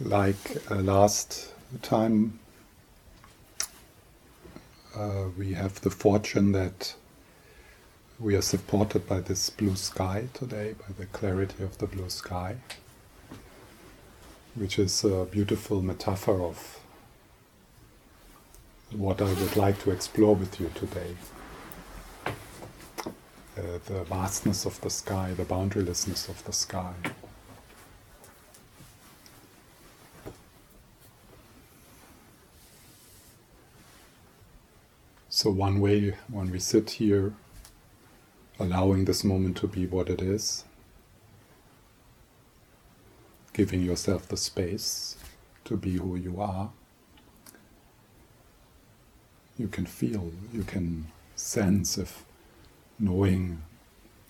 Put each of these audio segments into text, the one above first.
like uh, last time, uh, we have the fortune that we are supported by this blue sky today, by the clarity of the blue sky, which is a beautiful metaphor of what I would like to explore with you today. Uh, the vastness of the sky, the boundarylessness of the sky. So, one way when we sit here, allowing this moment to be what it is, giving yourself the space to be who you are, you can feel, you can sense if knowing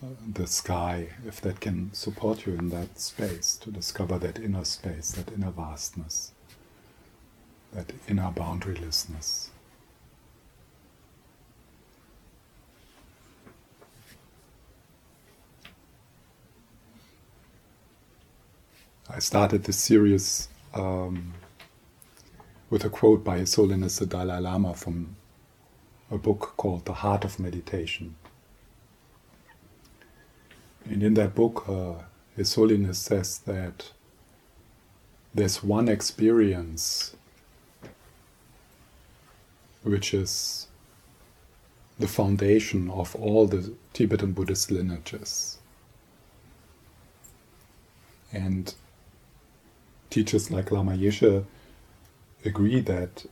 uh, the sky, if that can support you in that space, to discover that inner space, that inner vastness, that inner boundarylessness. I started this series um, with a quote by His Holiness the Dalai Lama from a book called The Heart of Meditation. And in that book, uh, His Holiness says that there's one experience which is the foundation of all the Tibetan Buddhist lineages. And teachers like Lama Yeshe agree that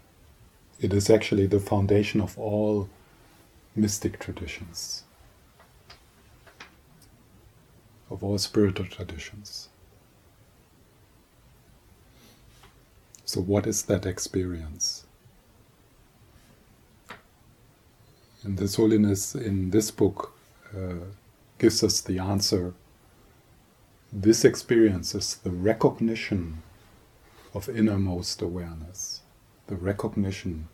it is actually the foundation of all mystic traditions, of all spiritual traditions. So, what is that experience? And this holiness in this book uh, gives us the answer. This experience is the recognition of innermost awareness, the recognition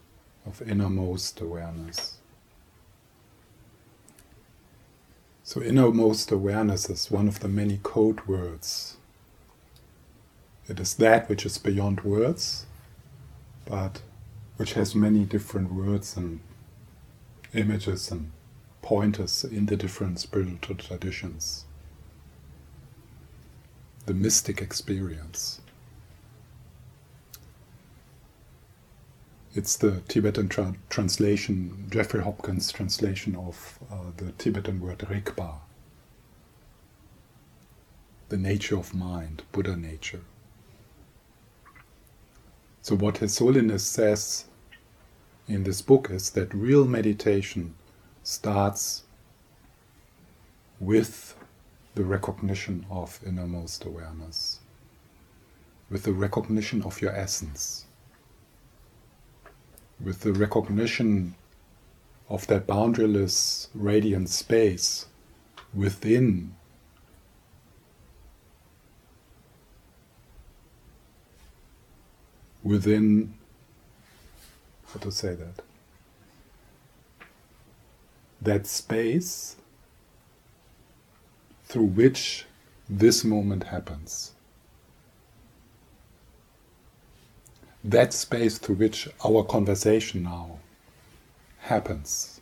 of innermost awareness. So, innermost awareness is one of the many code words. It is that which is beyond words, but which has many different words and images and pointers in the different spiritual traditions. The mystic experience. It's the Tibetan tra- translation, Jeffrey Hopkins' translation of uh, the Tibetan word Rigpa, the nature of mind, Buddha nature. So, what His Holiness says in this book is that real meditation starts with the recognition of innermost awareness, with the recognition of your essence with the recognition of that boundaryless radiant space within. Within how to say that? That space through which this moment happens that space through which our conversation now happens.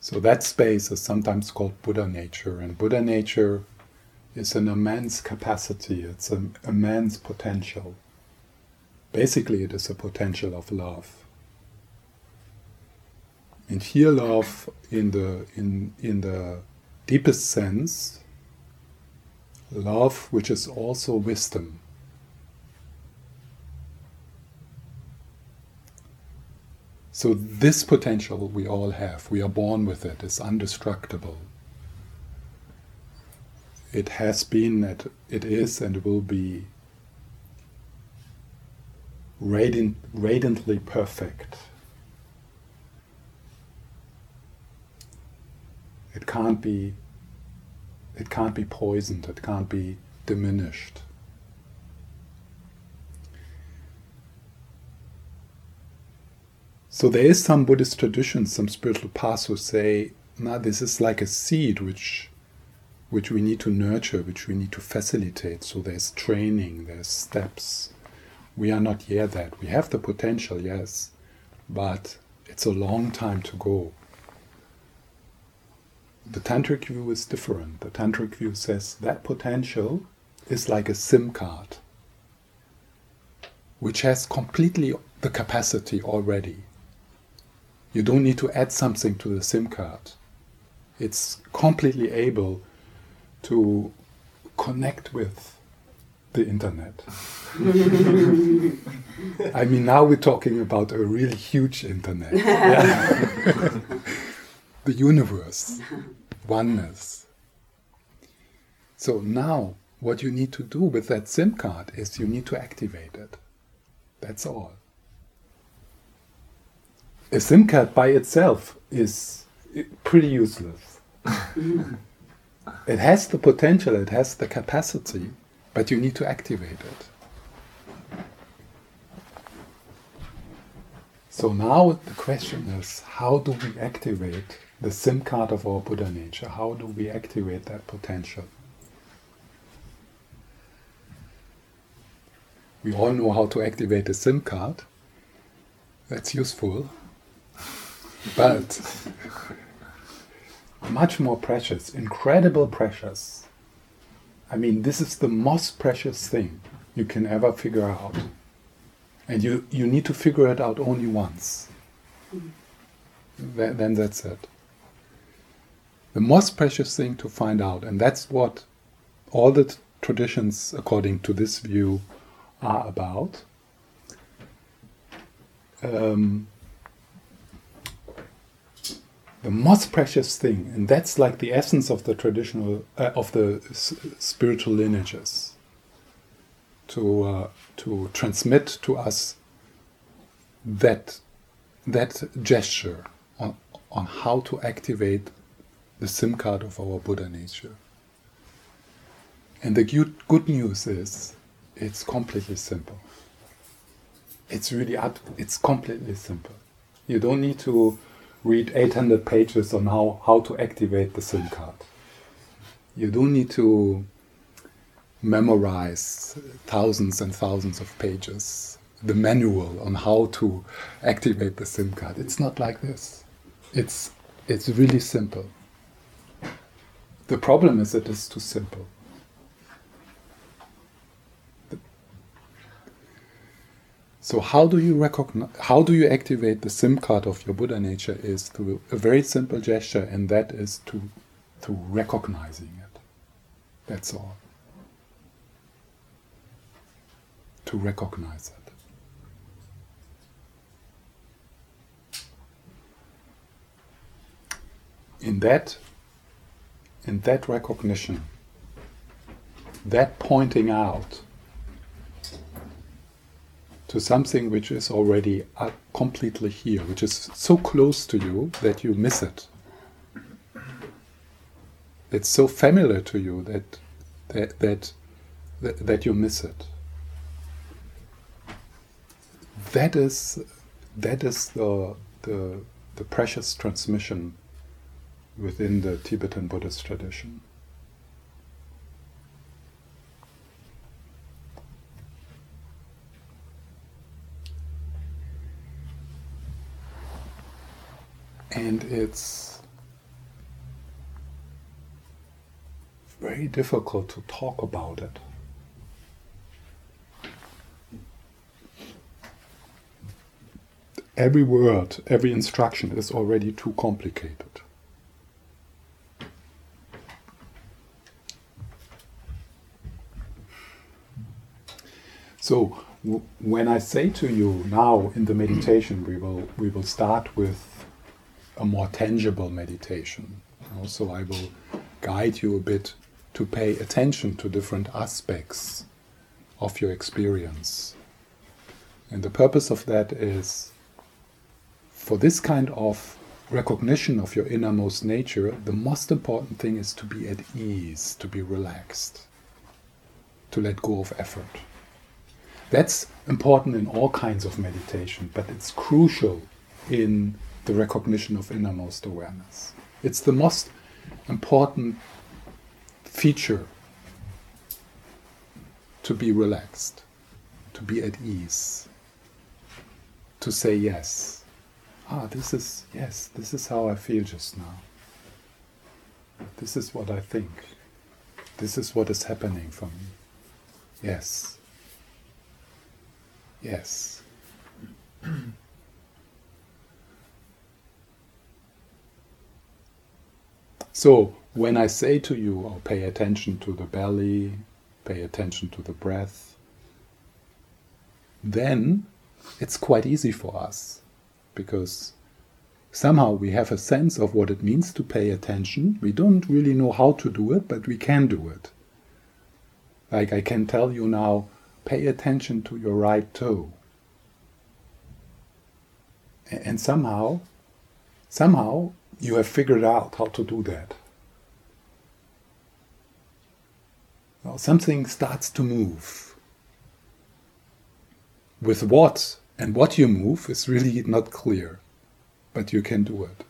So that space is sometimes called Buddha nature, and Buddha nature is an immense capacity, it's an immense potential. Basically, it is a potential of love. And here, love in the in in the deepest sense, love which is also wisdom. So, this potential we all have, we are born with it, it's indestructible. It has been, it, it is, and will be radiant, radiantly perfect. It can't be it can't be poisoned, it can't be diminished. So there is some Buddhist tradition, some spiritual paths who say now this is like a seed which which we need to nurture, which we need to facilitate. So there's training, there's steps. We are not yet that. We have the potential, yes, but it's a long time to go. The tantric view is different. The tantric view says that potential is like a SIM card, which has completely the capacity already. You don't need to add something to the SIM card. It's completely able to connect with the internet. I mean, now we're talking about a really huge internet. the universe, oneness. So now, what you need to do with that SIM card is you need to activate it. That's all. A SIM card by itself is pretty useless. it has the potential, it has the capacity, but you need to activate it. So now the question is how do we activate the SIM card of our Buddha nature? How do we activate that potential? We all know how to activate a SIM card. That's useful. But much more precious, incredible precious. I mean, this is the most precious thing you can ever figure out. And you, you need to figure it out only once. Then, then that's it. The most precious thing to find out, and that's what all the traditions, according to this view, are about. Um, the most precious thing, and that's like the essence of the traditional uh, of the s- spiritual lineages. To uh, to transmit to us that that gesture on on how to activate the SIM card of our Buddha nature. And the good, news is it's completely simple. It's really it's completely simple. You don't need to read 800 pages on how, how to activate the SIM card. You don't need to memorize thousands and thousands of pages, the manual on how to activate the SIM card. It's not like this. It's, it's really simple. The problem is that it is too simple. So how do you recognize, how do you activate the SIM card of your Buddha nature is through a very simple gesture and that is to, through recognizing it. That's all. To recognize it. In that, in that recognition, that pointing out to something which is already uh, completely here, which is so close to you that you miss it. It's so familiar to you that that that that, that you miss it. That is that is the the the precious transmission within the Tibetan Buddhist tradition. and it's very difficult to talk about it. Every word, every instruction is already too complicated. So, when I say to you now in the meditation, we will we will start with a more tangible meditation. Also, I will guide you a bit to pay attention to different aspects of your experience. And the purpose of that is for this kind of recognition of your innermost nature, the most important thing is to be at ease, to be relaxed, to let go of effort. That's important in all kinds of meditation, but it's crucial in the recognition of innermost awareness. It's the most important feature to be relaxed, to be at ease, to say yes. Ah, this is, yes, this is how I feel just now. This is what I think. This is what is happening for me. Yes. Yes. so, when I say to you, oh, pay attention to the belly, pay attention to the breath, then it's quite easy for us because somehow we have a sense of what it means to pay attention. We don't really know how to do it, but we can do it. Like I can tell you now, pay attention to your right toe. And somehow, somehow you have figured out how to do that. Well, something starts to move. With what and what you move is really not clear but you can do it.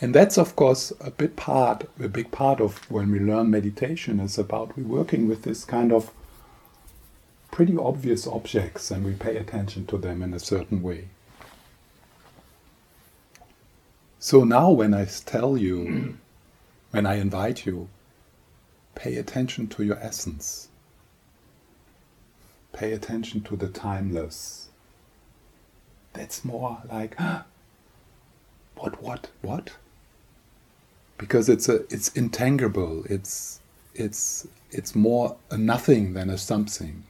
And that's of course a big part, a big part of when we learn meditation is about we working with this kind of pretty obvious objects and we pay attention to them in a certain way. So now when I tell you, when I invite you, pay attention to your essence. Pay attention to the timeless that's more like what what what because it's a it's intangible. It's it's it's more a nothing than a something.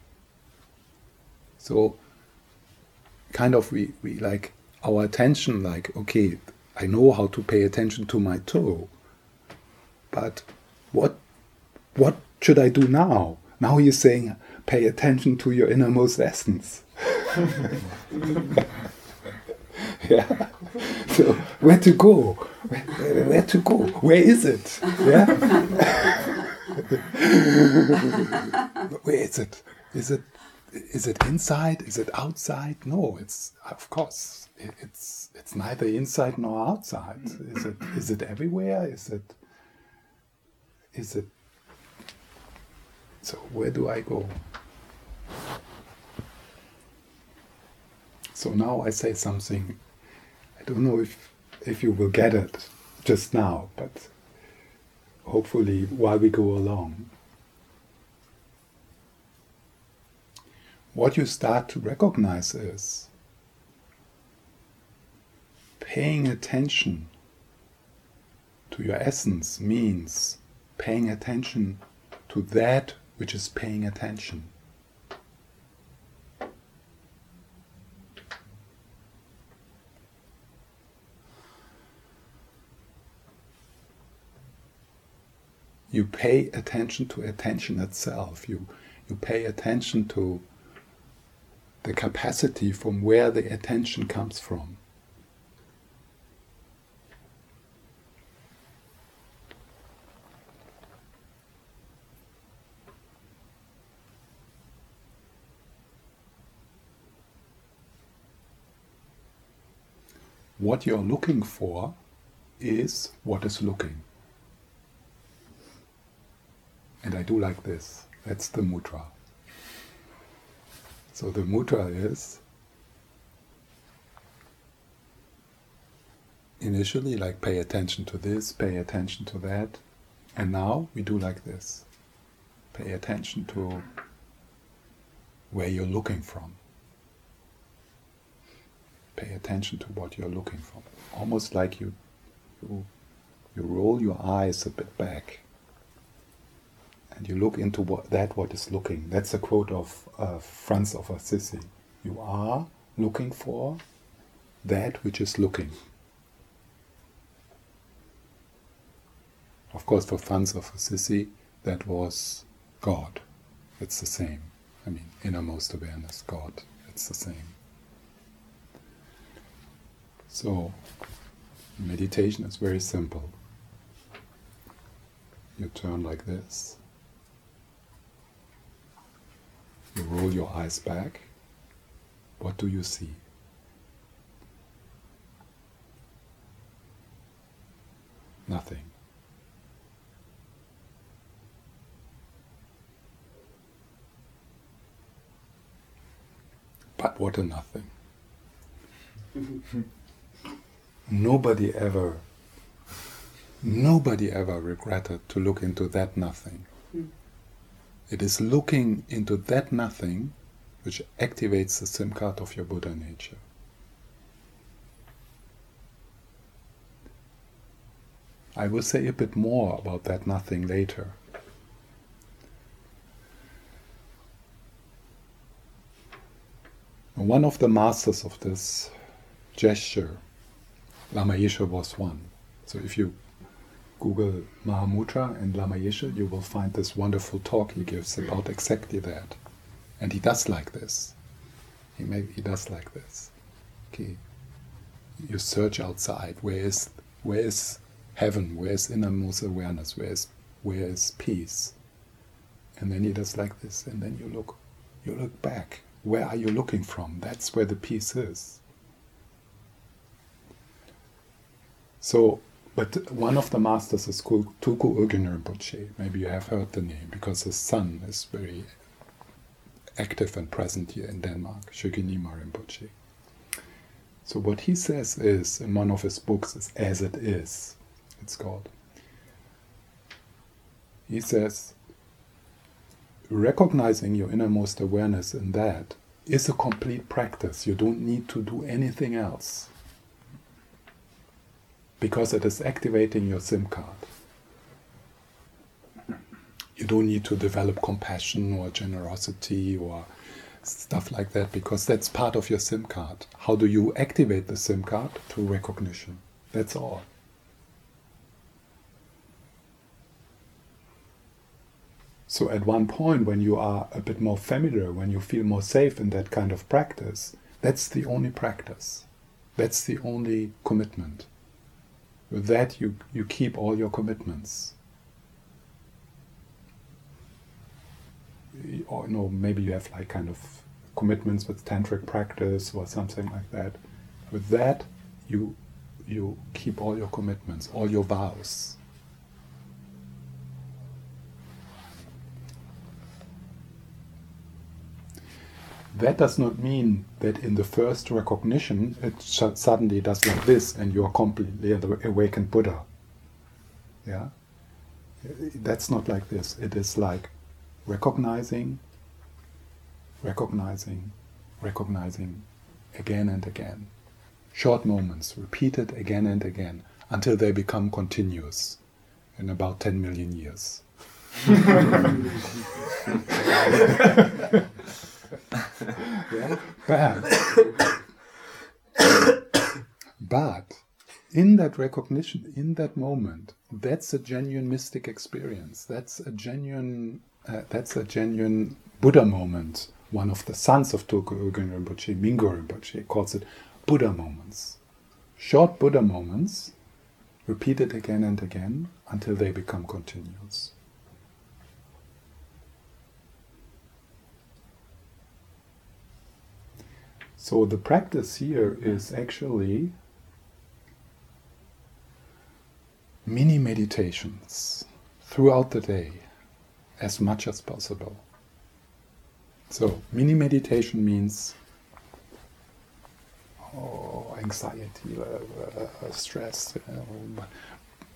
So kind of we, we like our attention like okay i know how to pay attention to my toe but what what should i do now? Now you're saying pay attention to your innermost essence yeah. So where to go? Where, where, to go? Where is it? Yeah. where is it? Is it is it inside? Is it outside? No, it's of course it's it's neither inside nor outside. Is it is it everywhere? Is it is it so where do I go? So now I say something I don't know if if you will get it just now, but hopefully while we go along. What you start to recognize is paying attention to your essence means paying attention to that which is paying attention. You pay attention to attention itself. You, you pay attention to the capacity from where the attention comes from. What you're looking for is what is looking. And I do like this. That's the mudra. So the mudra is initially like pay attention to this, pay attention to that. And now we do like this. Pay attention to where you're looking from. Pay attention to what you're looking from. Almost like you, you, you roll your eyes a bit back and you look into what, that what is looking. That's a quote of uh, Franz of Assisi. You are looking for that which is looking. Of course, for Franz of Assisi, that was God. It's the same. I mean, innermost awareness, God. It's the same. So, meditation is very simple. You turn like this You roll your eyes back. What do you see? nothing. But what a nothing. nobody ever, nobody ever regretted to look into that nothing. It is looking into that nothing which activates the SIM card of your Buddha nature. I will say a bit more about that nothing later. One of the masters of this gesture, Lama Yeshe was one. So if you Google Mahamudra and Lama Yeshe, you will find this wonderful talk he gives about exactly that. And he does like this. He, may, he does like this. Okay. You search outside. Where is, where is heaven? Where is innermost awareness? Where is, where is peace? And then he does like this. And then you look, you look back. Where are you looking from? That's where the peace is. So, but one of the masters is called Tulku Urgyen Rinpoche. Maybe you have heard the name because his son is very active and present here in Denmark, Nyima Rinpoche. So what he says is, in one of his books, is As It Is, it's called. He says, recognizing your innermost awareness in that is a complete practice. You don't need to do anything else because it is activating your SIM card. You don't need to develop compassion or generosity or stuff like that because that's part of your SIM card. How do you activate the SIM card? Through recognition. That's all. So, at one point, when you are a bit more familiar, when you feel more safe in that kind of practice, that's the only practice. That's the only commitment. With that, you, you keep all your commitments. Or no, maybe you have like kind of commitments with tantric practice or something like that. With that, you you keep all your commitments, all your vows. That does not mean that in the first recognition it suddenly does like this and you are completely awakened Buddha. Yeah? That's not like this. It is like recognizing, recognizing, recognizing again and again. Short moments, repeated again and again until they become continuous in about 10 million years. yeah? But, but in that recognition, in that moment, that's a genuine mystic experience. That's a genuine, uh, that's a genuine Buddha moment. One of the sons of Tulku Urgyen Rinpoche, Mingyur Rinpoche, calls it Buddha moments. Short Buddha moments, repeated again and again until they become continuous. So the practice here is actually mini meditations throughout the day as much as possible. So, mini meditation means oh, anxiety, uh, uh, stress, uh,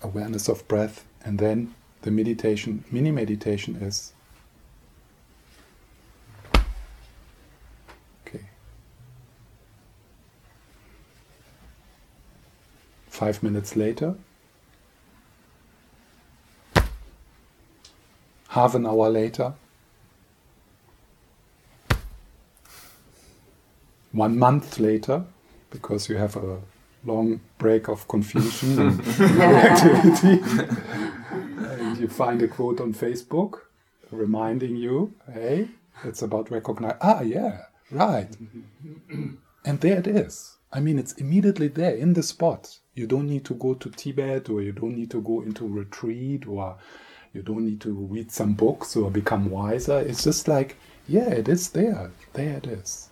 awareness of breath, and then the meditation, mini meditation is Five minutes later, half an hour later, one month later, because you have a long break of confusion and activity, and you find a quote on Facebook reminding you, hey, it's about recognize. Ah, yeah, right. and there it is. I mean, it's immediately there in the spot. You don't need to go to Tibet or you don't need to go into retreat or you don't need to read some books or become wiser. It's just like, yeah, it is there. There it is.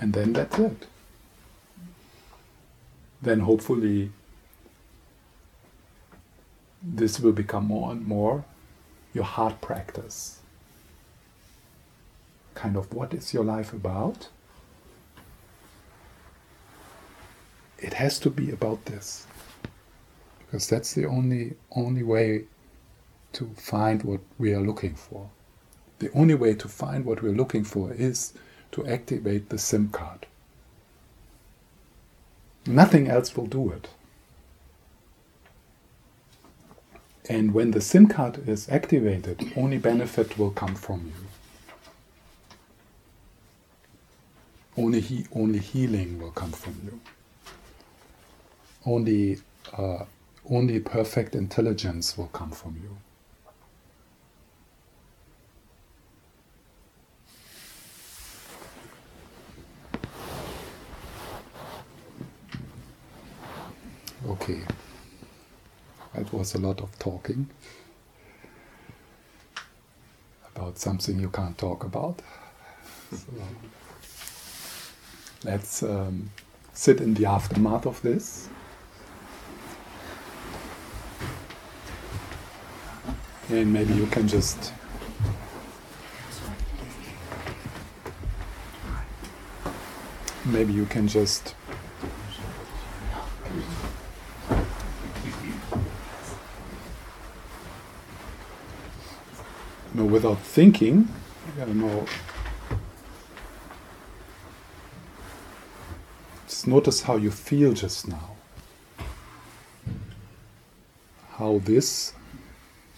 And then that's it. Then hopefully this will become more and more your heart practice. Kind of what is your life about? It has to be about this. Because that's the only only way to find what we are looking for. The only way to find what we're looking for is to activate the SIM card. Nothing else will do it. And when the SIM card is activated, only benefit will come from you. Only, he, only healing will come from you. Only, uh, only perfect intelligence will come from you. Okay. That was a lot of talking about something you can't talk about. So let's um, sit in the aftermath of this. And maybe you can just maybe you can just know, without thinking, you gotta know. Just notice how you feel just now. How this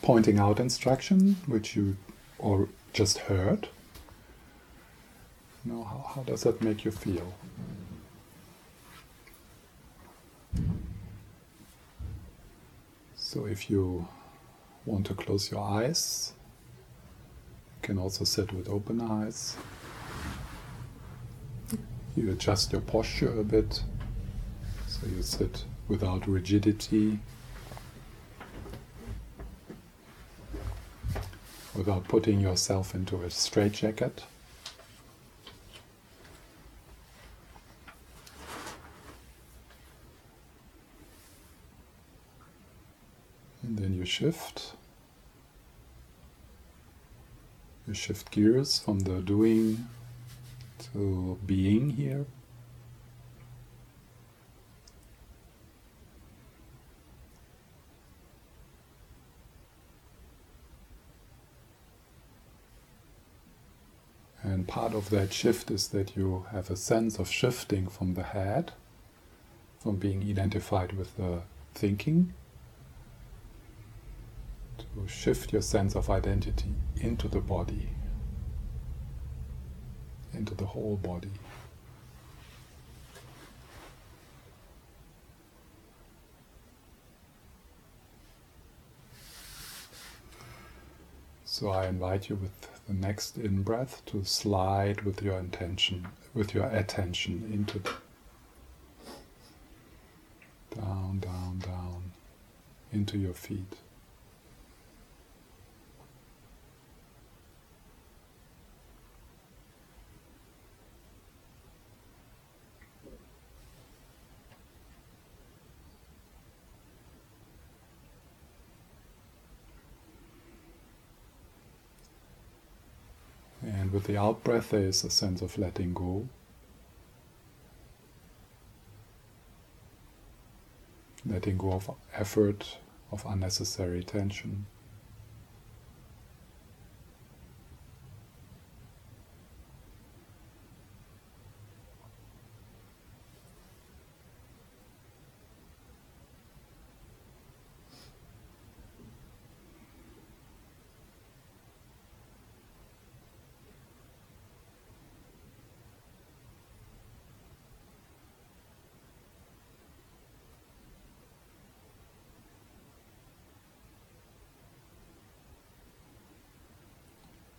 pointing out instruction, which you or just heard, know, how, how does that make you feel? So if you want to close your eyes, you can also sit with open eyes. You adjust your posture a bit, so you sit without rigidity, without putting yourself into a straitjacket. And then you shift. You shift gears from the doing to being here. And part of that shift is that you have a sense of shifting from the head, from being identified with the thinking, to shift your sense of identity into the body, into the whole body. So I invite you with the next in breath to slide with your intention, with your attention into down, down, down into your feet. And with the out breath, a sense of letting go. Letting go of effort, of unnecessary tension.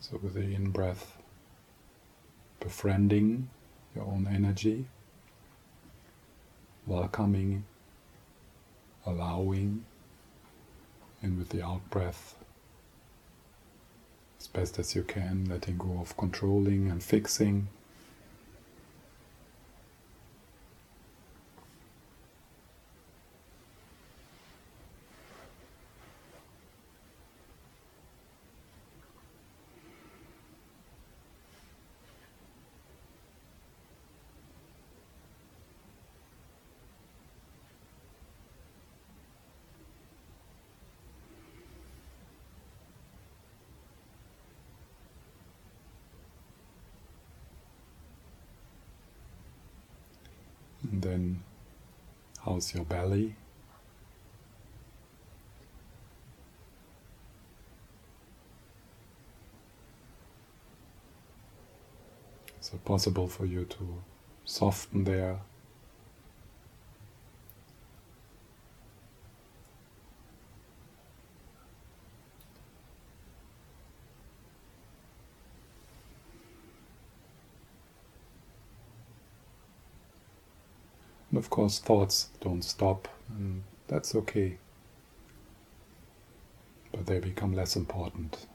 So, with the in breath, befriending your own energy, welcoming, allowing, and with the out breath, as best as you can, letting go of controlling and fixing. And then, how's your belly? Is it possible for you to soften there? Of course, thoughts don't stop, and that's okay. But they become less important.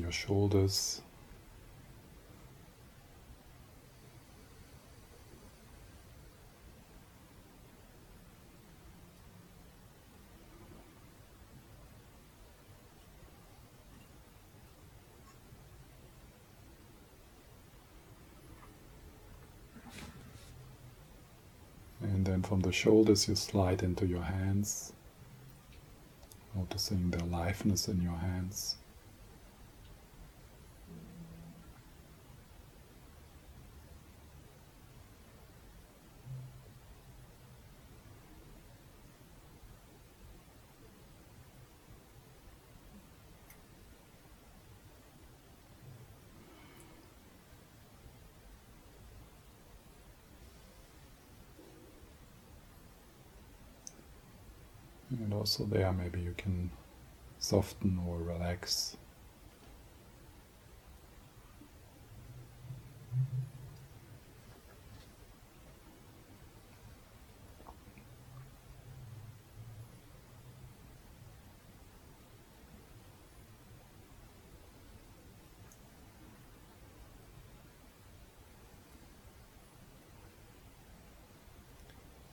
Your shoulders. And then from the shoulders you slide into your hands, noticing the aliveness in your hands. And also there maybe you can soften or relax.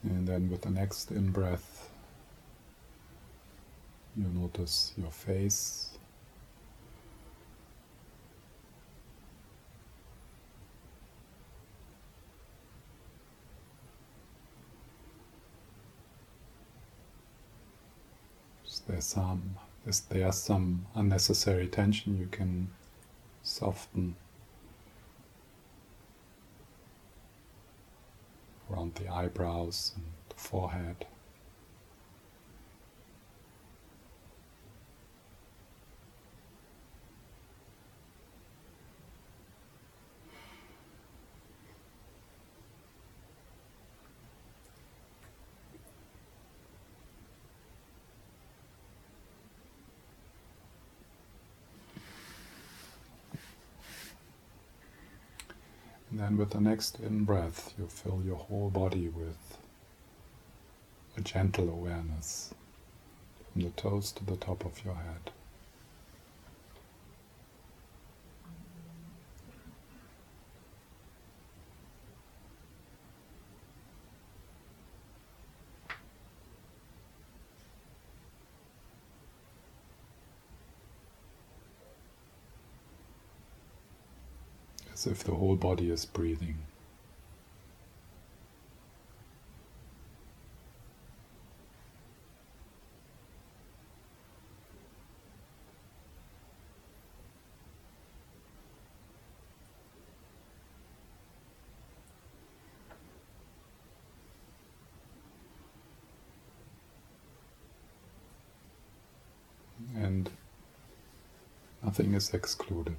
And then with the next in breath, you notice your face. Is there some is there some unnecessary tension you can soften around the eyebrows and the forehead? And with the next in breath, you fill your whole body with a gentle awareness from the toes to the top of your head. As if the whole body is breathing. And nothing is excluded.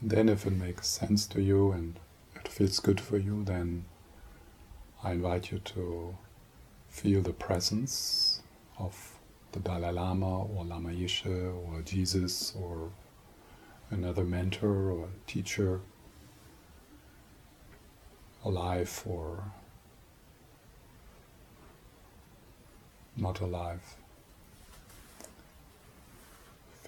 Then, if it makes sense to you and it feels good for you, then I invite you to feel the presence of the Dalai Lama or Lama Yeshe or Jesus or another mentor or teacher alive or not alive.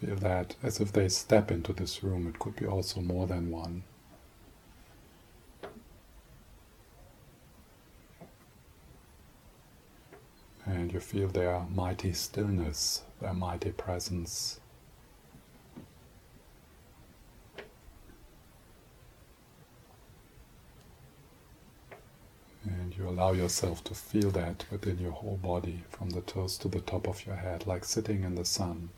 Feel that as if they step into this room, it could be also more than one. And you feel their mighty stillness, their mighty presence. And you allow yourself to feel that within your whole body, from the toes to the top of your head, like sitting in the sun.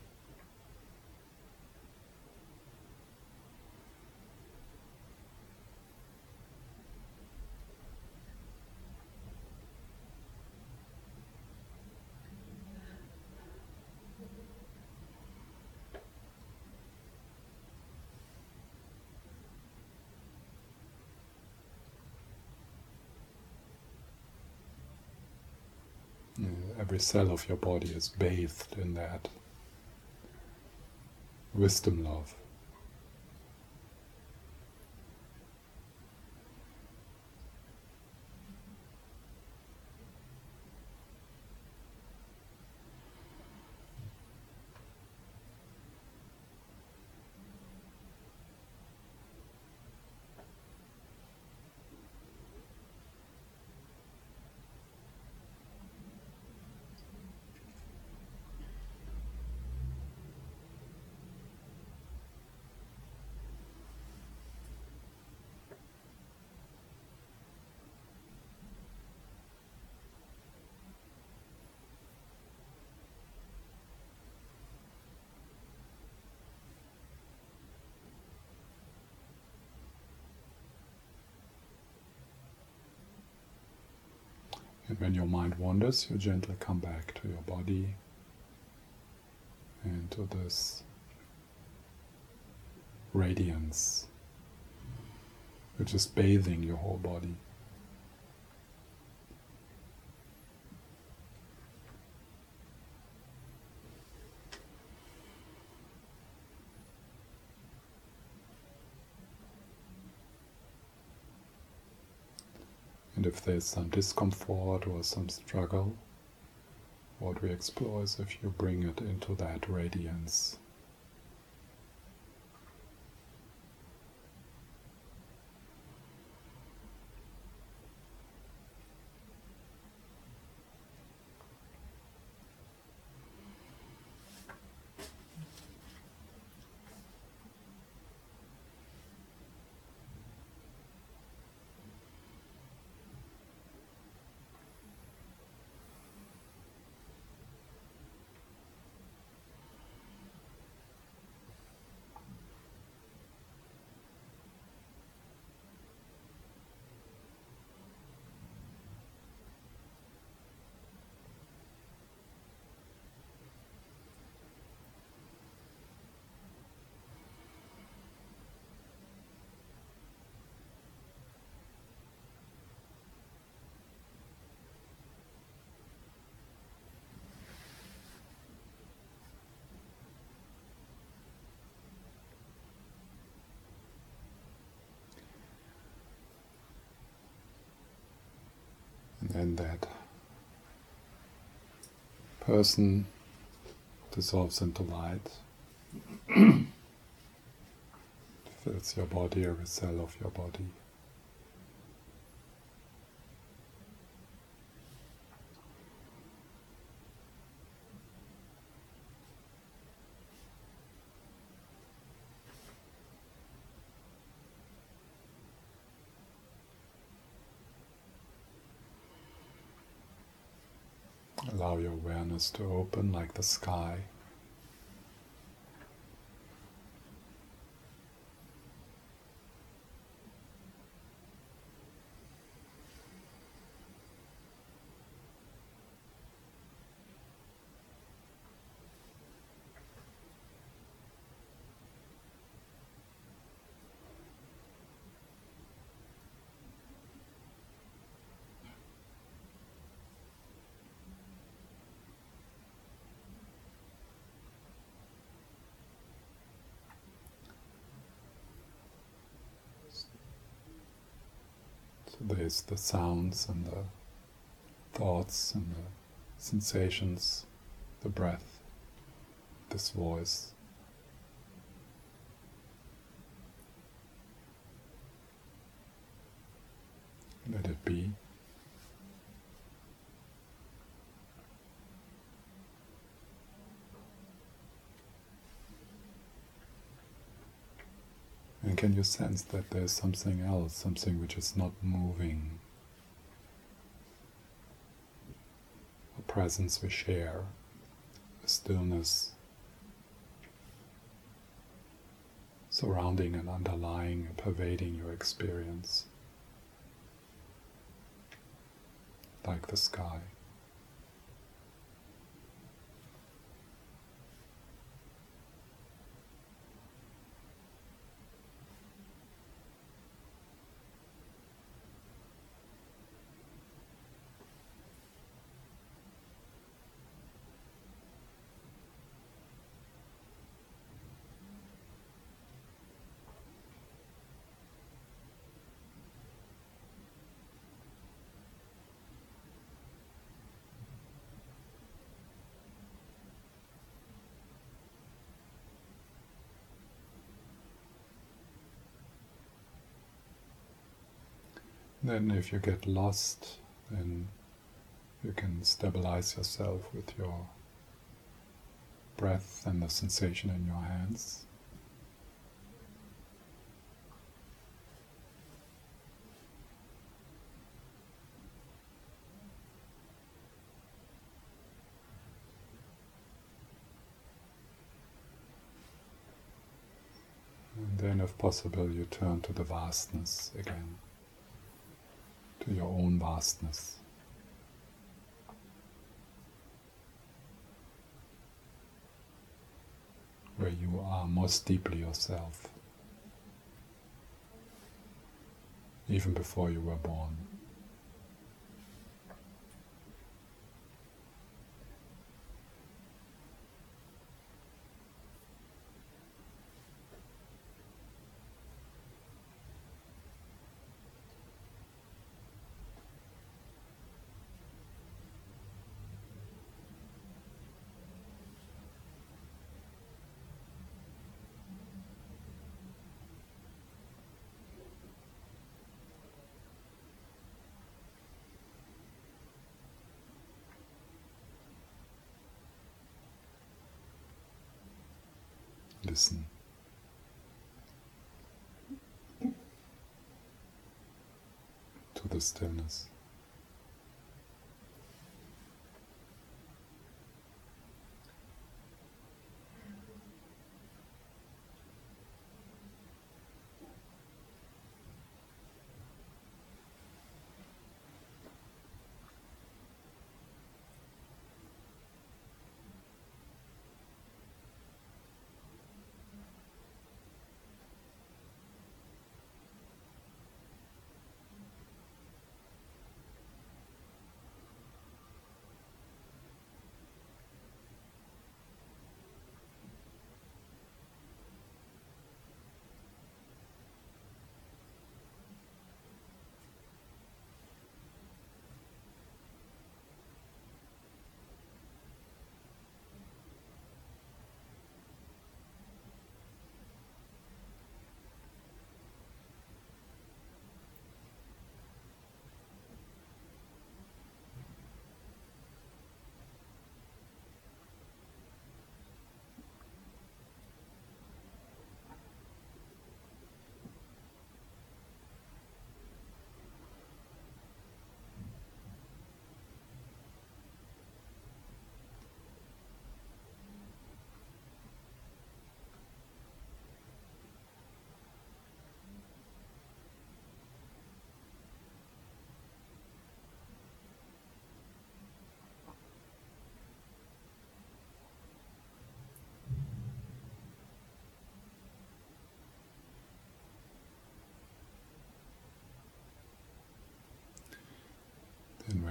Every cell of your body is bathed in that wisdom love. And when your mind wanders, you gently come back to your body and to this radiance which is bathing your whole body. And if there's some discomfort or some struggle, what we explore is if you bring it into that radiance. And that person dissolves into light, fills your body, every cell of your body. Awareness to open like the sky. There's the sounds and the thoughts and the sensations, the breath, this voice. Let it be. You sense that there's something else, something which is not moving? A presence we share, a stillness surrounding and underlying and pervading your experience, like the sky. Then, if you get lost, then you can stabilize yourself with your breath and the sensation in your hands. And then, if possible, you turn to the vastness again to your own vastness. Where you are most deeply yourself, even before you were born. Listen. To the stillness.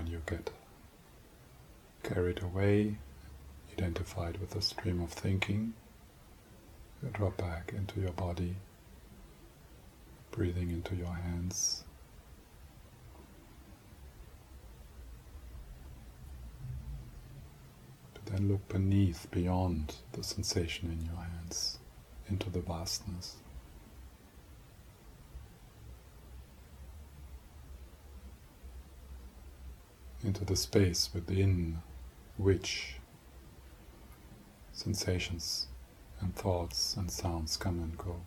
when you get carried away, identified with the stream of thinking, you drop back into your body, breathing into your hands. But then look beneath, beyond the sensation in your hands, into the vastness. Into the space within which sensations and thoughts and sounds come and go.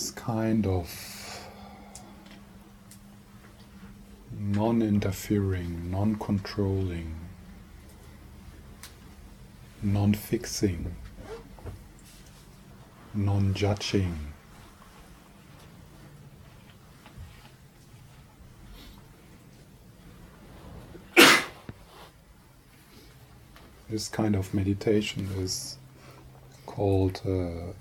This kind of non interfering, non controlling, non fixing, non judging. This kind of meditation is called uh,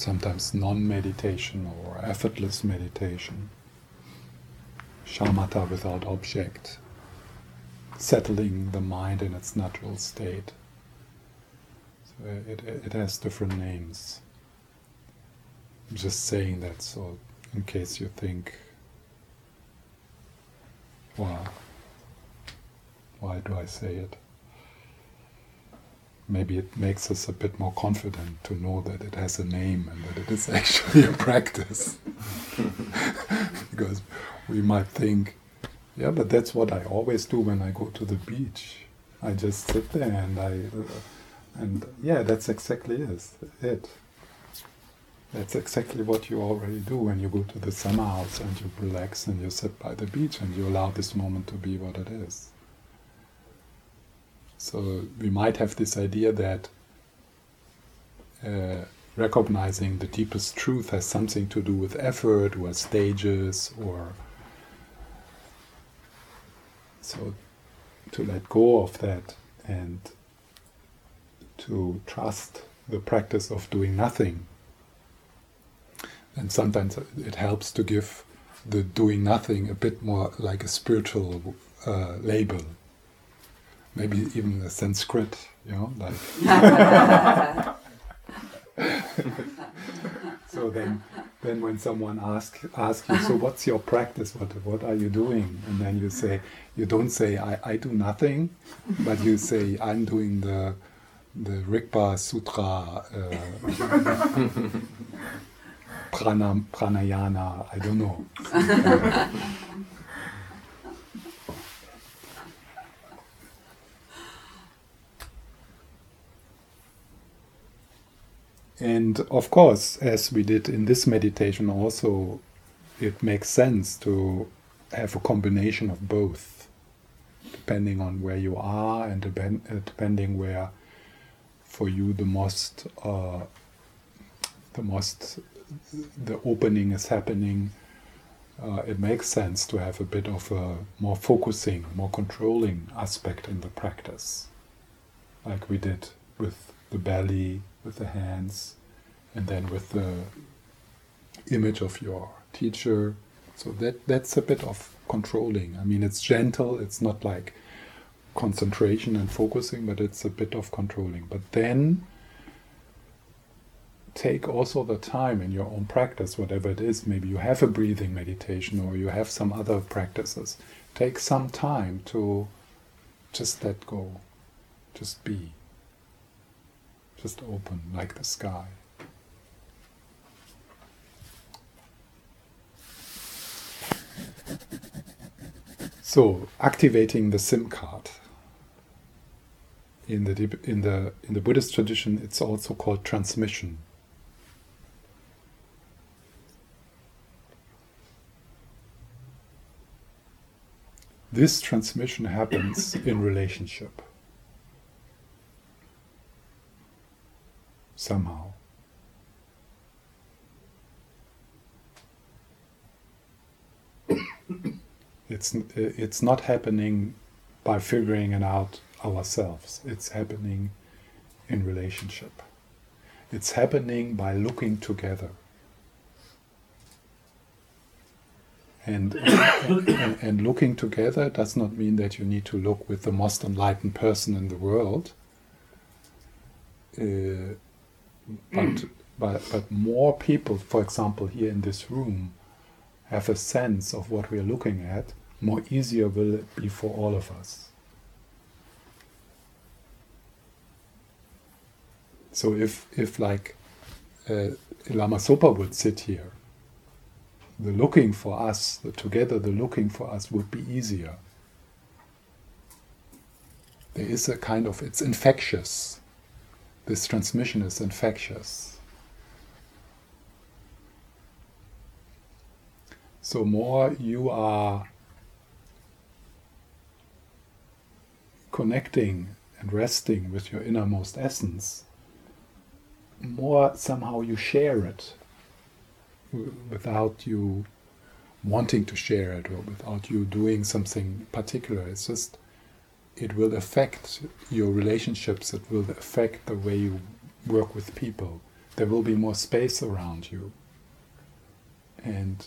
sometimes non meditation or effortless meditation. Shamatha without object, settling the mind in its natural state. So it, it has different names. I'm just saying that so in case you think, wow, why do I say it? Maybe it makes us a bit more confident to know that it has a name and that it is actually a practice. because we might think, yeah, but that's what I always do when I go to the beach. I just sit there and I, uh, and yeah, that's exactly it. That's exactly what you already do when you go to the summer house and you relax and you sit by the beach and you allow this moment to be what it is. So we might have this idea that uh, recognizing the deepest truth has something to do with effort or stages or so to let go of that and to trust the practice of doing nothing. And sometimes it helps to give the doing nothing a bit more like a spiritual uh, label. Maybe even the Sanskrit, you know, like. so then then when someone asks ask you, so what's your practice? What what are you doing? And then you say, you don't say I, I do nothing, but you say I'm doing the the Rigpa Sutra uh, prana, pranayana. I don't know. And of course, as we did in this meditation, also it makes sense to have a combination of both, depending on where you are and uh, depending where, for you, the most, uh, the most, the opening is happening. Uh, it makes sense to have a bit of a more focusing, more controlling aspect in the practice, like we did with the belly, with the hands, and then with the image of your teacher. So that that's a bit of controlling. I mean, it's gentle. It's not like concentration and focusing, but it's a bit of controlling. But then take also the time in your own practice, whatever it is. Maybe you have a breathing meditation or you have some other practices. Take some time to just let go, just be just open like the sky. So, activating the SIM card. In the, in, the, in the Buddhist tradition, it's also called transmission. This transmission happens in relationship. Somehow. it's it's not happening by figuring it out ourselves. It's happening in relationship. It's happening by looking together. And, and, and, looking together does not mean that you need to look with the most enlightened person in the world. Uh, but, but, but more people, for example, here in this room, have a sense of what we are looking at, more easier will it be for all of us. So if, if like uh, Lama Zopa would sit here, the looking for us, the together the looking for us would be easier. There is a kind of, it's infectious this transmission is infectious. So, more you are connecting and resting with your innermost essence, more somehow you share it without you wanting to share it or without you doing something particular. It's just it will affect your relationships, it will affect the way you work with people. There will be more space around you. And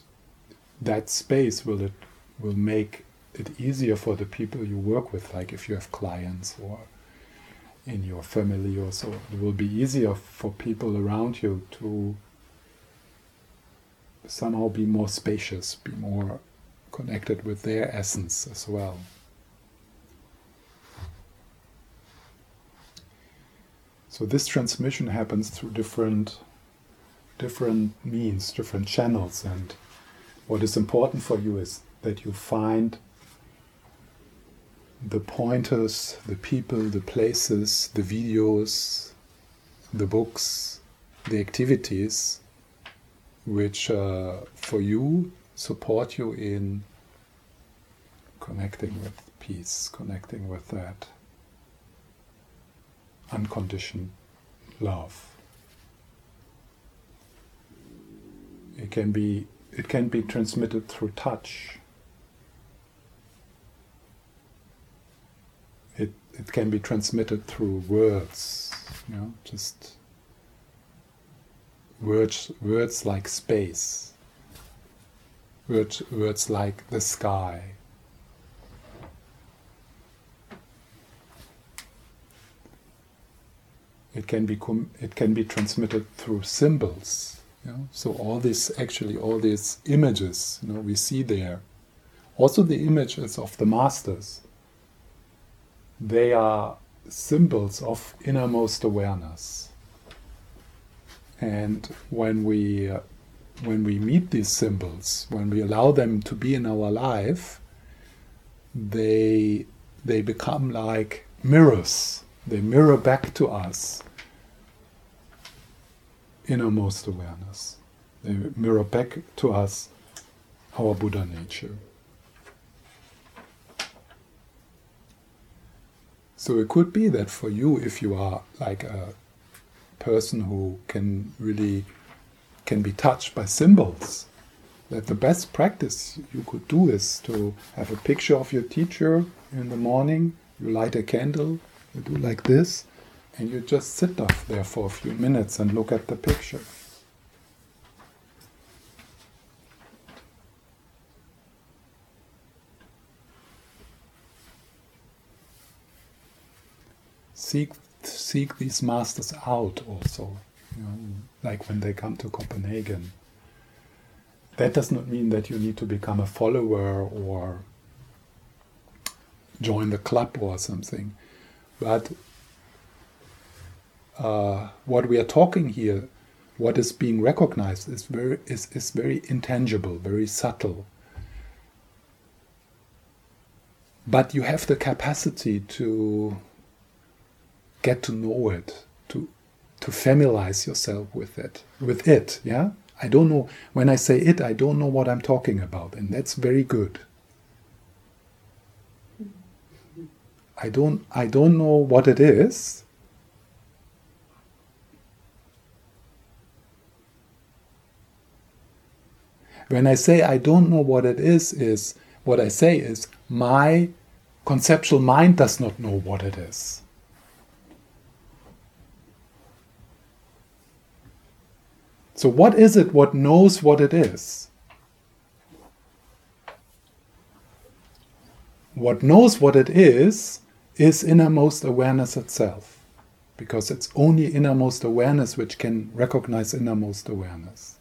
that space will it will make it easier for the people you work with, like if you have clients or in your family or so. It will be easier for people around you to somehow be more spacious, be more connected with their essence as well. So this transmission happens through different different means, different channels. And what is important for you is that you find the pointers, the people, the places, the videos, the books, the activities which uh, for you support you in connecting with peace, connecting with that unconditioned love. It can be it can be transmitted through touch. It it can be transmitted through words, you know, just words words like space. Words words like the sky. It can be it can be transmitted through symbols you know? So all this, actually, all these images, you know, we see there. Also, the images of the masters. They are symbols of innermost awareness. And when we uh, when we meet these symbols, when we allow them to be in our life, they they become like mirrors. They mirror back to us innermost awareness. They mirror back to us our Buddha nature. So it could be that for you, if you are like a person who can really can be touched by symbols, that the best practice you could do is to have a picture of your teacher in the morning, you light a candle, you do like this, and you just sit off there for a few minutes and look at the picture. Seek, seek these masters out also, you know, like when they come to Copenhagen. That does not mean that you need to become a follower or join the club or something, but uh, what we are talking here, what is being recognized, is very is, is very intangible, very subtle. But you have the capacity to get to know it, to to familiarize yourself with it, with it. Yeah, I don't know when I say it, I don't know what I'm talking about, and that's very good. I don't I don't know what it is, When I say I don't know what it is, is what I say is my conceptual mind does not know what it is. So, what is it what knows what it is? What knows what it is is innermost awareness itself, because it's only innermost awareness which can recognize innermost awareness.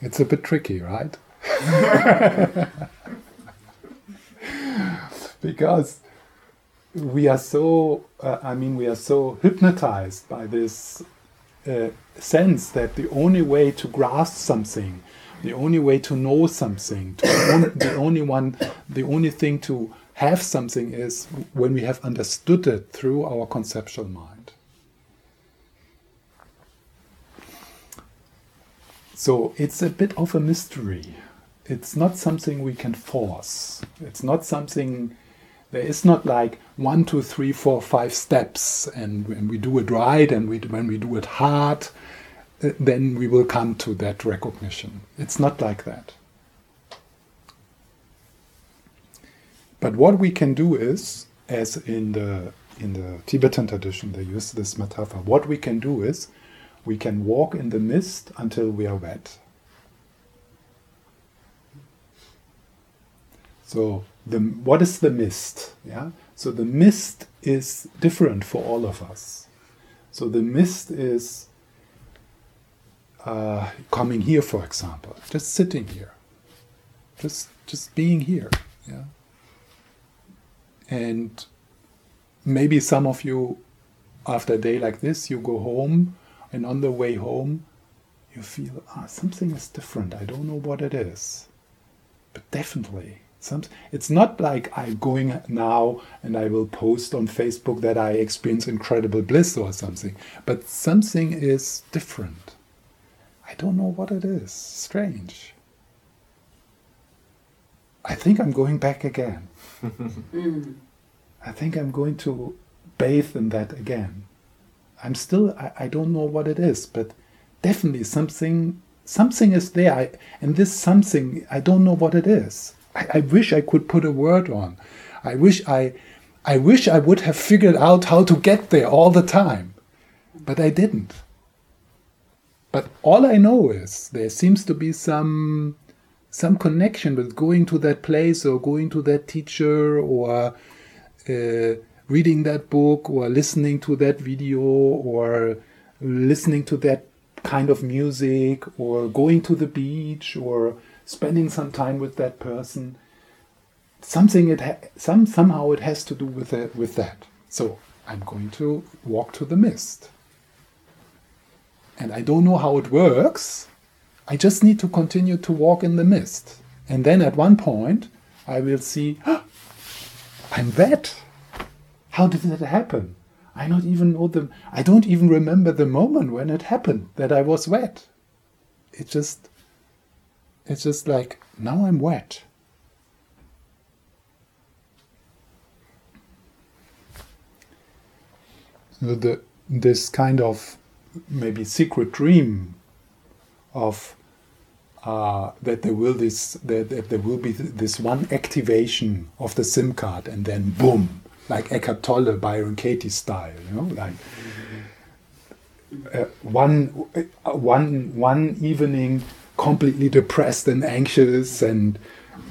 It's a bit tricky, right? because we are so, uh, I mean, we are so hypnotized by this uh, sense that the only way to grasp something, the only way to know something, to the only one, the only thing to have something is when we have understood it through our conceptual mind. So it's a bit of a mystery. It's not something we can force. It's not something, there is not like one, two, three, four, five steps, and when we do it right and we, when we do it hard, uh, then we will come to that recognition. It's not like that. But what we can do is, as in the in the Tibetan tradition, they use this metaphor. What we can do is, we can walk in the mist until we are wet. So the what is the mist? Yeah. So the mist is different for all of us. So the mist is uh, coming here, for example, just sitting here, just just being here. Yeah. And maybe some of you, after a day like this, you go home, and on the way home, you feel ah something is different. I don't know what it is, but definitely some, it's not like I'm going now and I will post on Facebook that I experience incredible bliss or something, but something is different. I don't know what it is. Strange. I think I'm going back again. I think I'm going to bathe in that again. I'm still, I, I don't know what it is, but definitely something something is there I, and this something i don't know what it is I, I wish I could put a word on. I wish I, I wish I would have figured out how to get there all the time, but I didn't. But all I know is there seems to be some some connection with going to that place or going to that teacher or uh, reading that book or listening to that video or listening to that kind of music or going to the beach or spending some time with that person. Something it ha- some somehow it has to do with it, with that. So I'm going to walk to the mist. And I don't know how it works. I just need to continue to walk in the mist. And then at one point, I will see, oh, I'm wet. How did that happen? I not even know the I don't even remember the moment when it happened that I was wet. It just it's just like, now I'm wet. So the, this kind of maybe secret dream of uh, that there will this that, that, there will be this one activation of the SIM card and then boom, like Eckhart Tolle, Byron Katie style, you know, like uh, one uh, one one evening completely depressed and anxious and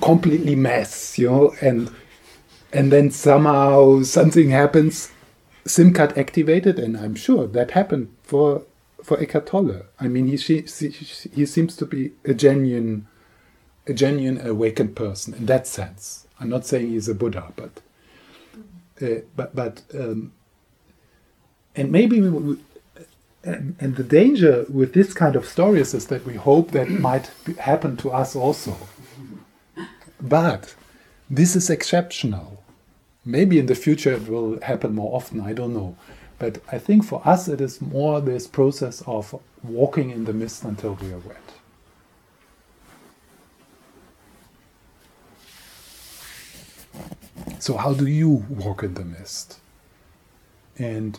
completely mess, you know, and and then somehow something happens, SIM card activated, and I'm sure that happened for for Eckhart Tolle. I mean, he he, he seems to be a genuine a genuine awakened person in that sense. I'm not saying he's a Buddha, but uh, but but um, and maybe we, and, and the danger with this kind of stories is that we hope that might happen to us also. But this is exceptional. Maybe in the future it will happen more often, I don't know. But I think for us it is more this process of walking in the mist until we are wet. So, how do you walk in the mist? And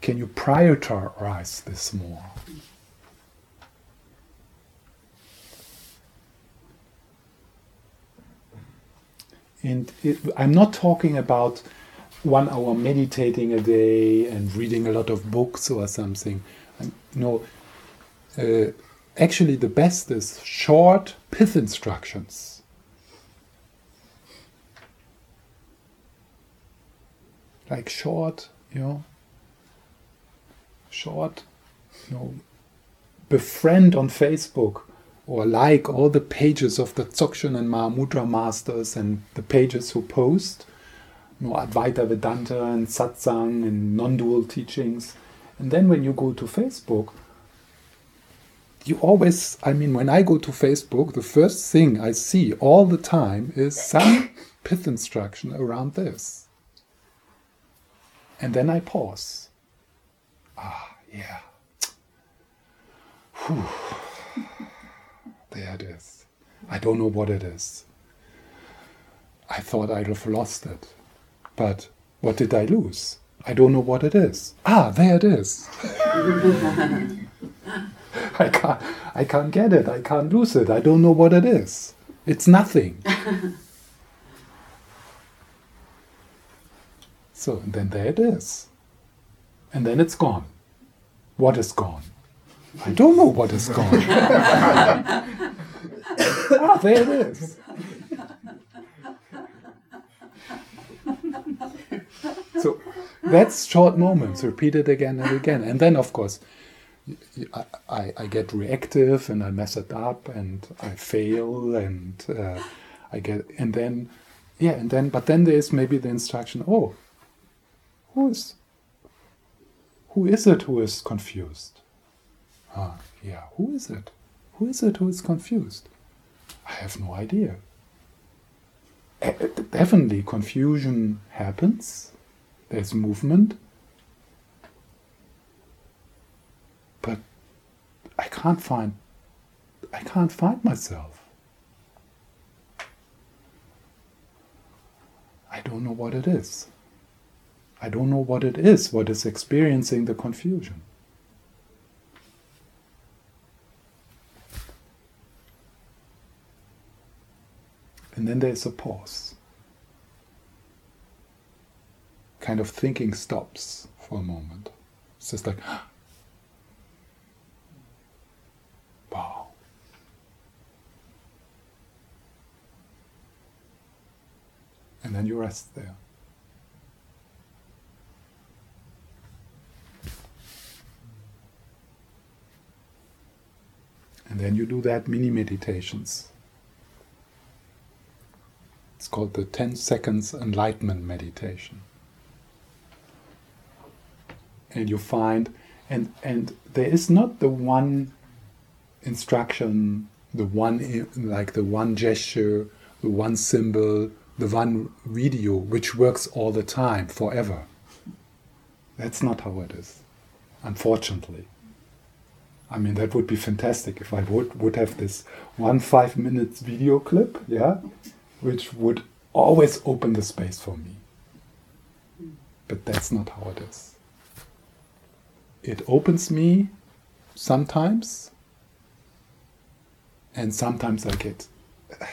can you prioritize this more? And it, I'm not talking about one hour meditating a day and reading a lot of books or something. no, uh, actually, the best is short pith instructions. Like short, you know, short, you know, befriend on Facebook or like all the pages of the Dzogchen and Mahamudra masters and the pages who post, you know, Advaita Vedanta and Satsang and non-dual teachings. And then when you go to Facebook, you always, I mean, when I go to Facebook, the first thing I see all the time is some pith instruction around this. And then I pause. Ah, yeah. Whew. There it is. I don't know what it is. I thought I'd have lost it. But what did I lose? I don't know what it is. Ah, there it is. I can't I can't get it. I can't lose it. I don't know what it is. It's nothing. so then there it is. And then it's gone. What is gone? I don't know what is gone. ah, there it is. so that's short moments repeated again and again. And then, of course, I, I, I, get reactive and I mess it up and I fail and uh, I get, and then, yeah, and then, but then there's maybe the instruction oh, who is, who is it who is confused? Ah, yeah, who is it? Who is it who is confused? I have no idea. Definitely, confusion happens there's movement. But I can't find I can't find myself. I don't know what it is. I don't know what it is, what is experiencing the confusion. And then there's a pause kind of thinking stops for a moment. It's just like, wow. And then you rest there. And then you do that mini meditations. It's called the 10 seconds enlightenment meditation. And you find and and there is not the one instruction the one like the one gesture the one symbol the one video which works all the time forever. That's not how it is unfortunately i mean that would be fantastic if i would would have this one five minutes video clip yeah which would always open the space for me but that's not how it is it opens me sometimes, and sometimes I get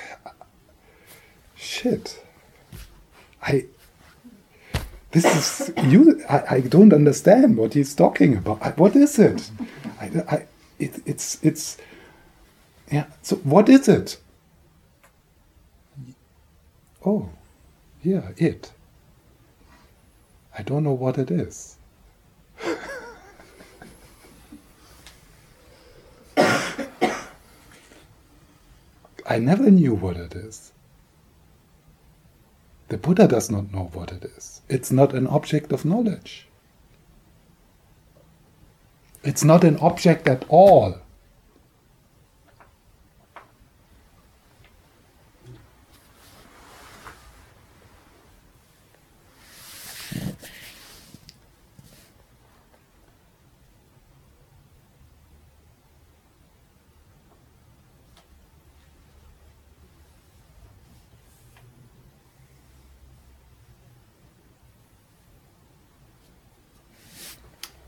shit. I this is you. I, I don't understand what he's talking about. What is it? I, I it, it's it's yeah. So what is it? Oh, yeah, it. I don't know what it is. I never knew what it is. The Buddha does not know what it is. It's not an object of knowledge. It's not an object at all.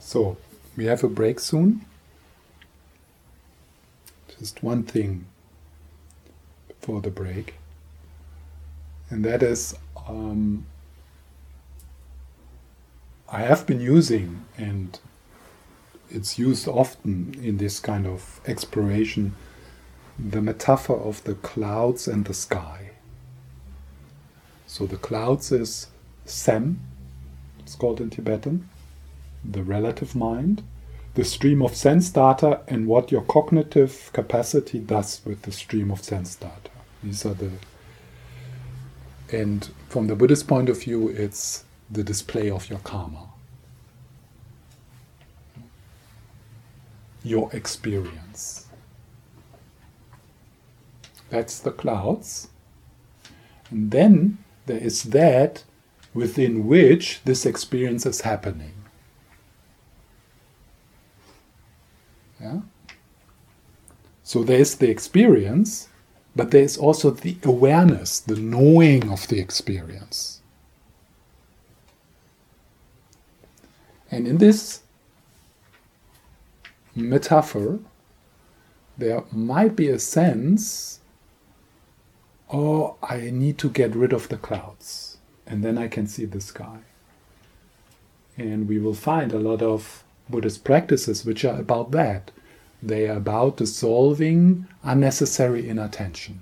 So, we have a break soon. Just one thing before the break, and that is um, I have been using, and it's used often in this kind of exploration, the metaphor of the clouds and the sky. So the clouds is Sem, it's called in Tibetan, the relative mind, the stream of sense data, and what your cognitive capacity does with the stream of sense data. These are the. And from the Buddhist point of view, it's the display of your karma, your experience. That's the clouds. And then there is that within which this experience is happening. Yeah? So there is the experience, but there is also the awareness, the knowing of the experience. And in this metaphor, there might be a sense oh, I need to get rid of the clouds, and then I can see the sky. And we will find a lot of Buddhist practices which are about that. They are about dissolving unnecessary inattention.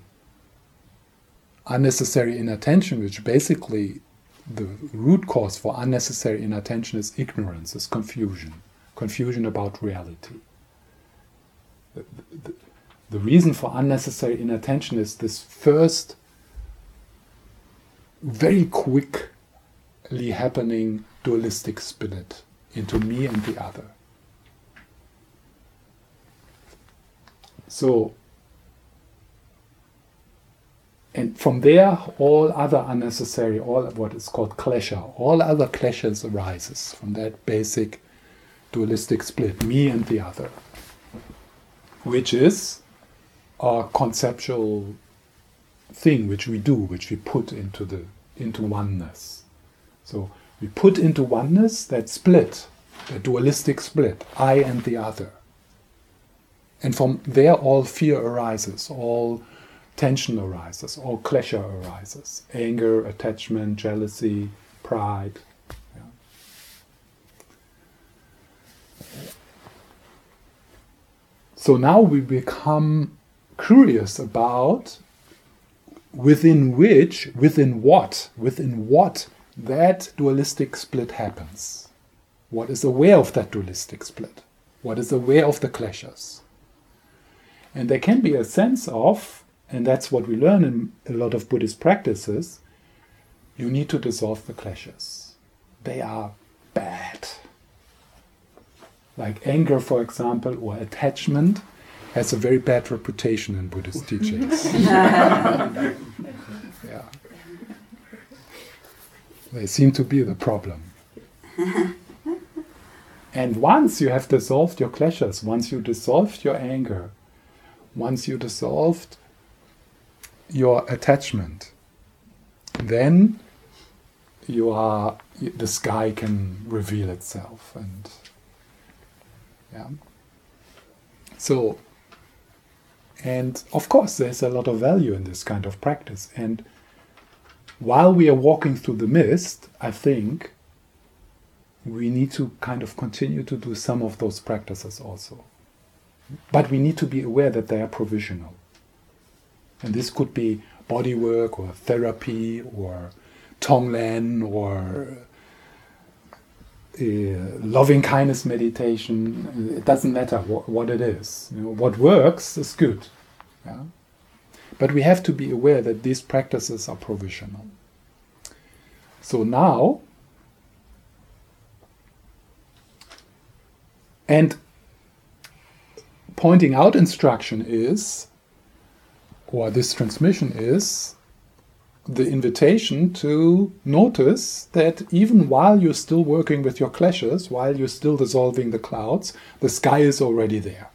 Unnecessary inattention, which basically the root cause for unnecessary inattention is ignorance, is confusion, confusion about reality. The, the, the reason for unnecessary inattention is this first, very quickly happening dualistic split into me and the other. So, and from there, all other unnecessary, all what is called klesha, all other kleshas arises from that basic dualistic split, me and the other, which is a conceptual thing which we do, which we put into the into oneness. So we put into oneness that split, the dualistic split, I and the other. And from there, all fear arises, all tension arises, all klesha arises anger, attachment, jealousy, pride. So now we become curious about within which, within what, within what that dualistic split happens. What is aware of that dualistic split? What is aware of the kleshas? And there can be a sense of, and that's what we learn in a lot of Buddhist practices, you need to dissolve the kleshas. They are bad. Like anger, for example, or attachment has a very bad reputation in Buddhist teachings. yeah. They seem to be the problem. and once you have dissolved your kleshas, once you dissolved your anger, once you dissolved your attachment, then you are the sky can reveal itself and yeah so and of course there's a lot of value in this kind of practice and while we are walking through the mist i think we need to kind of continue to do some of those practices also but we need to be aware that they are provisional. And this could be body work or therapy or tonglen or uh, loving kindness meditation. It doesn't matter what, what it is. You know, what works is good. Yeah? But we have to be aware that these practices are provisional. So now, and pointing out instruction is, or this transmission is, the invitation to notice that even while you're still working with your kleshas, while you're still dissolving the clouds, the sky is already there.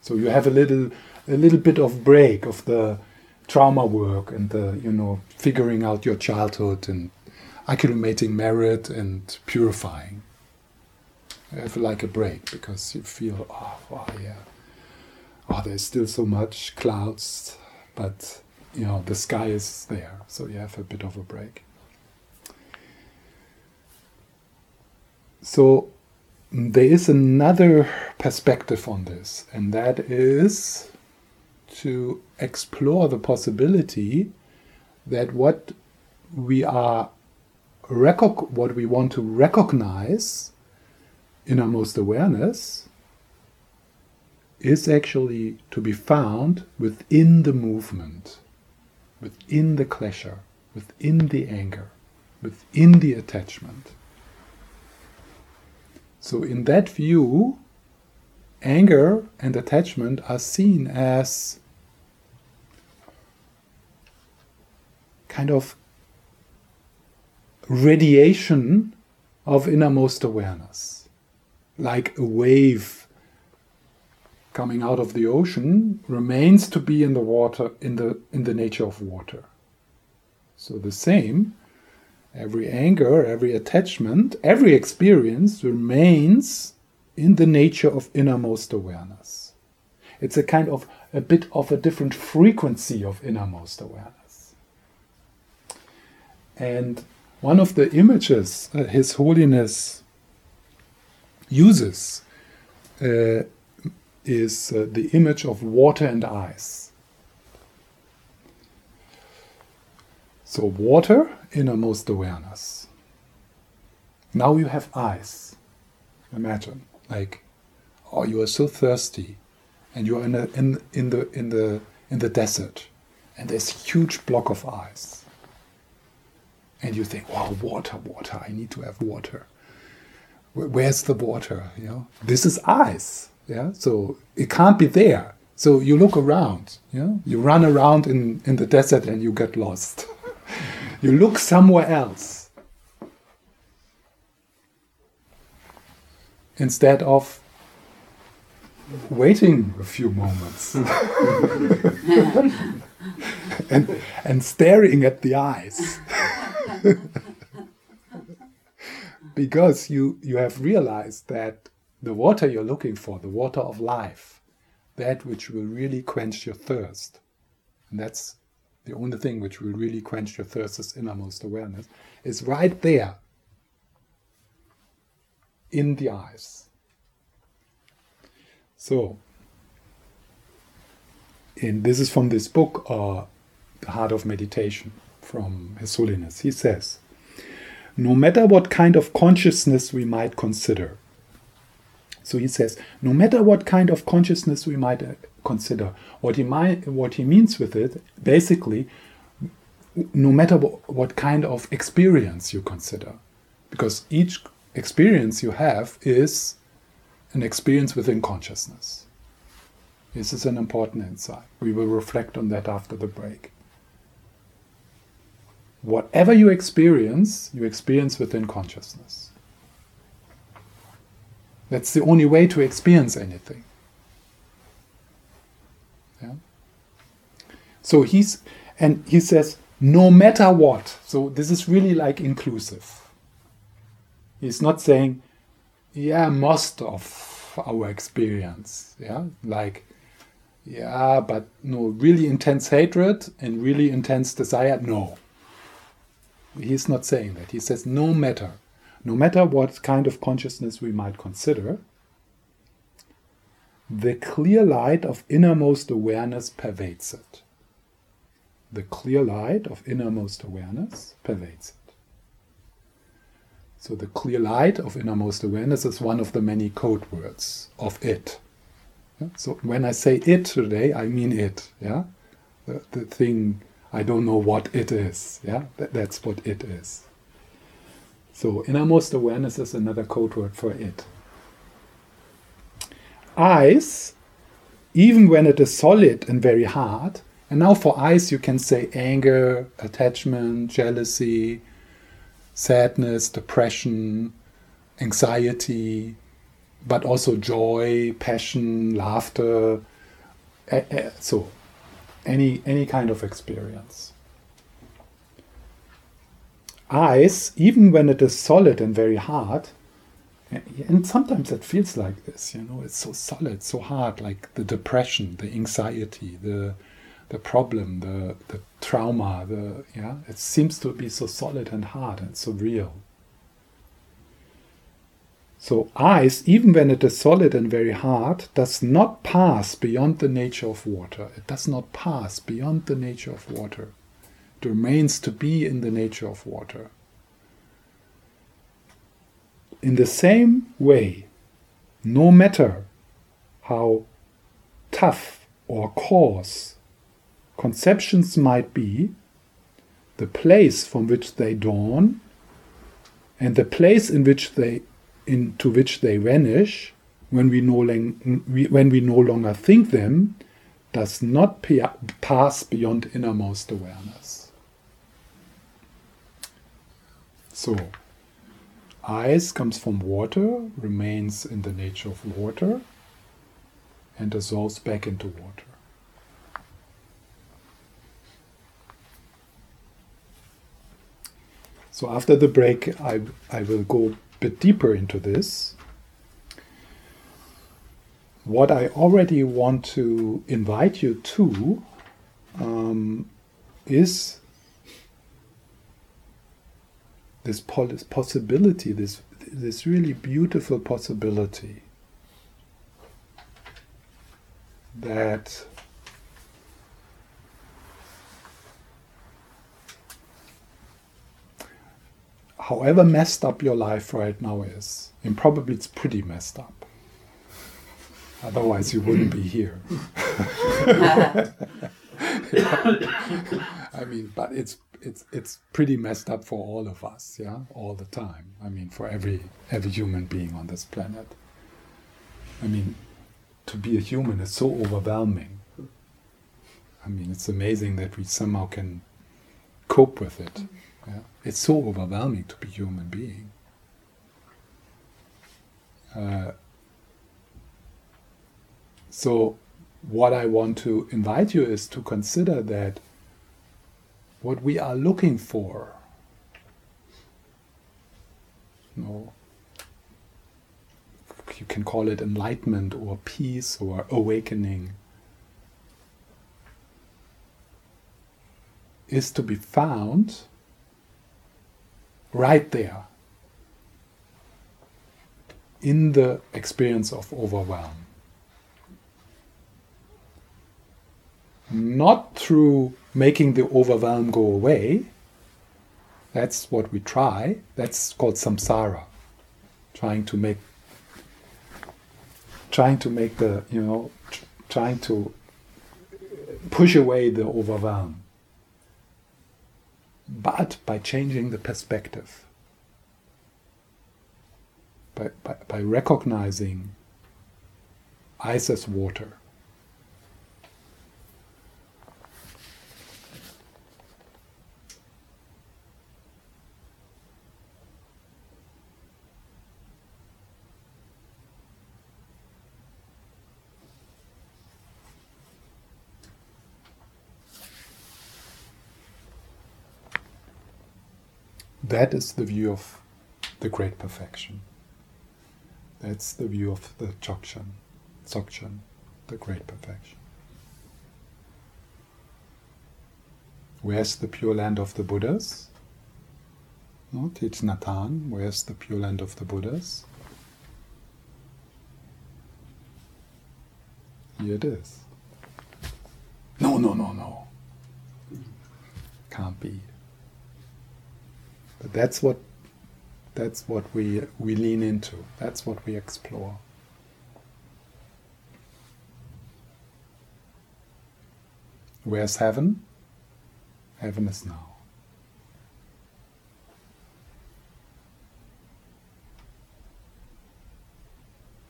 So you have a little, a little bit of break of the trauma work and the, you know, figuring out your childhood and accumulating merit and purifying. You have like a break because you feel, oh, wow, yeah, oh, there's still so much clouds, but you know the sky is there, so you have a bit of a break. So there is another perspective on this, and that is to explore the possibility that what we are what we want to recognize innermost awareness is actually to be found within the movement, within the klesha, within the anger, within the attachment. So, in that view, anger and attachment are seen as kind of radiation of innermost awareness, like a wave coming out of the ocean remains to be in the water in the in the nature of water. So the same, every anger, every attachment, every experience remains in the nature of innermost awareness. It's a kind of a bit of a different frequency of innermost awareness. And one of the images uh, His Holiness uses uh, is uh, the image of water and ice. So, water, innermost awareness. Now you have ice. Imagine, like, oh, you are so thirsty, and you are in, a, in, in, the, in, the, in the desert, and there's a huge block of ice. And you think, wow, water, water, I need to have water. Where's the water? You know, this is ice. Yeah, so it can't be there. So you look around. Yeah, you run around in, in the desert and you get lost. you look somewhere else instead of waiting a few moments and, and staring at the eyes. because you, you have realized that the water you're looking for, the water of life, that which will really quench your thirst, and that's the only thing which will really quench your thirst is innermost awareness, is right there in the eyes. So, and this is from this book, uh, The Heart of Meditation, from His Holiness. He says, No matter what kind of consciousness we might consider, so he says, no matter what kind of consciousness we might uh, consider, what he might, what he means with it, basically, no matter what, what kind of experience you consider, because each experience you have is an experience within consciousness. This is an important insight. We will reflect on that after the break. Whatever you experience, you experience within consciousness. That's the only way to experience anything. Yeah? So he's, and he says, no matter what. So this is really like inclusive. He's not saying, yeah, most of our experience. Yeah, like, yeah, but no, really intense hatred and really intense desire, no. He's not saying that. He says, no matter no matter what kind of consciousness we might consider, the clear light of innermost awareness pervades it. The clear light of innermost awareness pervades it. So, the clear light of innermost awareness is one of the many code words of it. So, when I say it today, I mean it. Yeah, the, the thing I don't know what it is. Yeah, that, that's what it is. So innermost awareness is another code word for it. Ice, even when it is solid and very hard, and now for ice you can say anger, attachment, jealousy, sadness, depression, anxiety, but also joy, passion, laughter, eh, eh, so any any kind of experience ice, even when it is solid and very hard, and sometimes it feels like this, you know, it's so solid, so hard, like the depression, the anxiety, the the problem, the the trauma, the yeah, it seems to be so solid and hard and so real. So ice, even when it is solid and very hard, does not pass beyond the nature of water. It does not pass beyond the nature of water It remains to be in the nature of water. In the same way, no matter how tough or coarse conceptions might be, the place from which they dawn and the place in which they into which they vanish when we no, when we no longer think them does not pass beyond innermost awareness. So, ice comes from water, remains in the nature of water, and dissolves back into water. So after the break, I, I will go bit deeper into this. What I already want to invite you to um, is this possibility, this this really beautiful possibility that however messed up your life right now is, and probably it's pretty messed up. Otherwise, you wouldn't be here. I mean, but it's it's it's pretty messed up for all of us, yeah, all the time. I mean, for every every human being on this planet. I mean, to be a human is so overwhelming. I mean, it's amazing that we somehow can cope with it. Yeah? It's so overwhelming to be human being. Uh, so, what I want to invite you is to consider that what we are looking for, you, know, you can call it enlightenment or peace or awakening, is to be found right there in the experience of overwhelm. Not through making the overwhelm go away. That's what we try. That's called samsara. Trying to make trying to make the, you know, trying to push away the overwhelm but by changing the perspective, by, by, by recognizing ice as water. That is the view of the great perfection. That's the view of the Dzogchen, Dzogchen, the great perfection. Where's the pure land of the Buddhas? No, it's Natan. Where's the pure land of the Buddhas? Here it is. No, no, no, no. Can't be. But that's what that's what we we lean into. That's what we explore. Where's heaven? Heaven is now.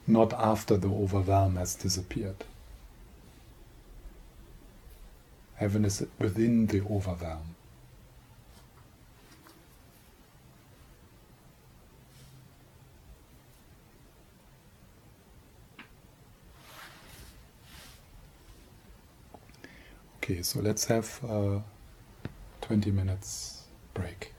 Not after the overwhelm has disappeared. Heaven is within the overwhelm. Okay, so let's have a 20 minutes break.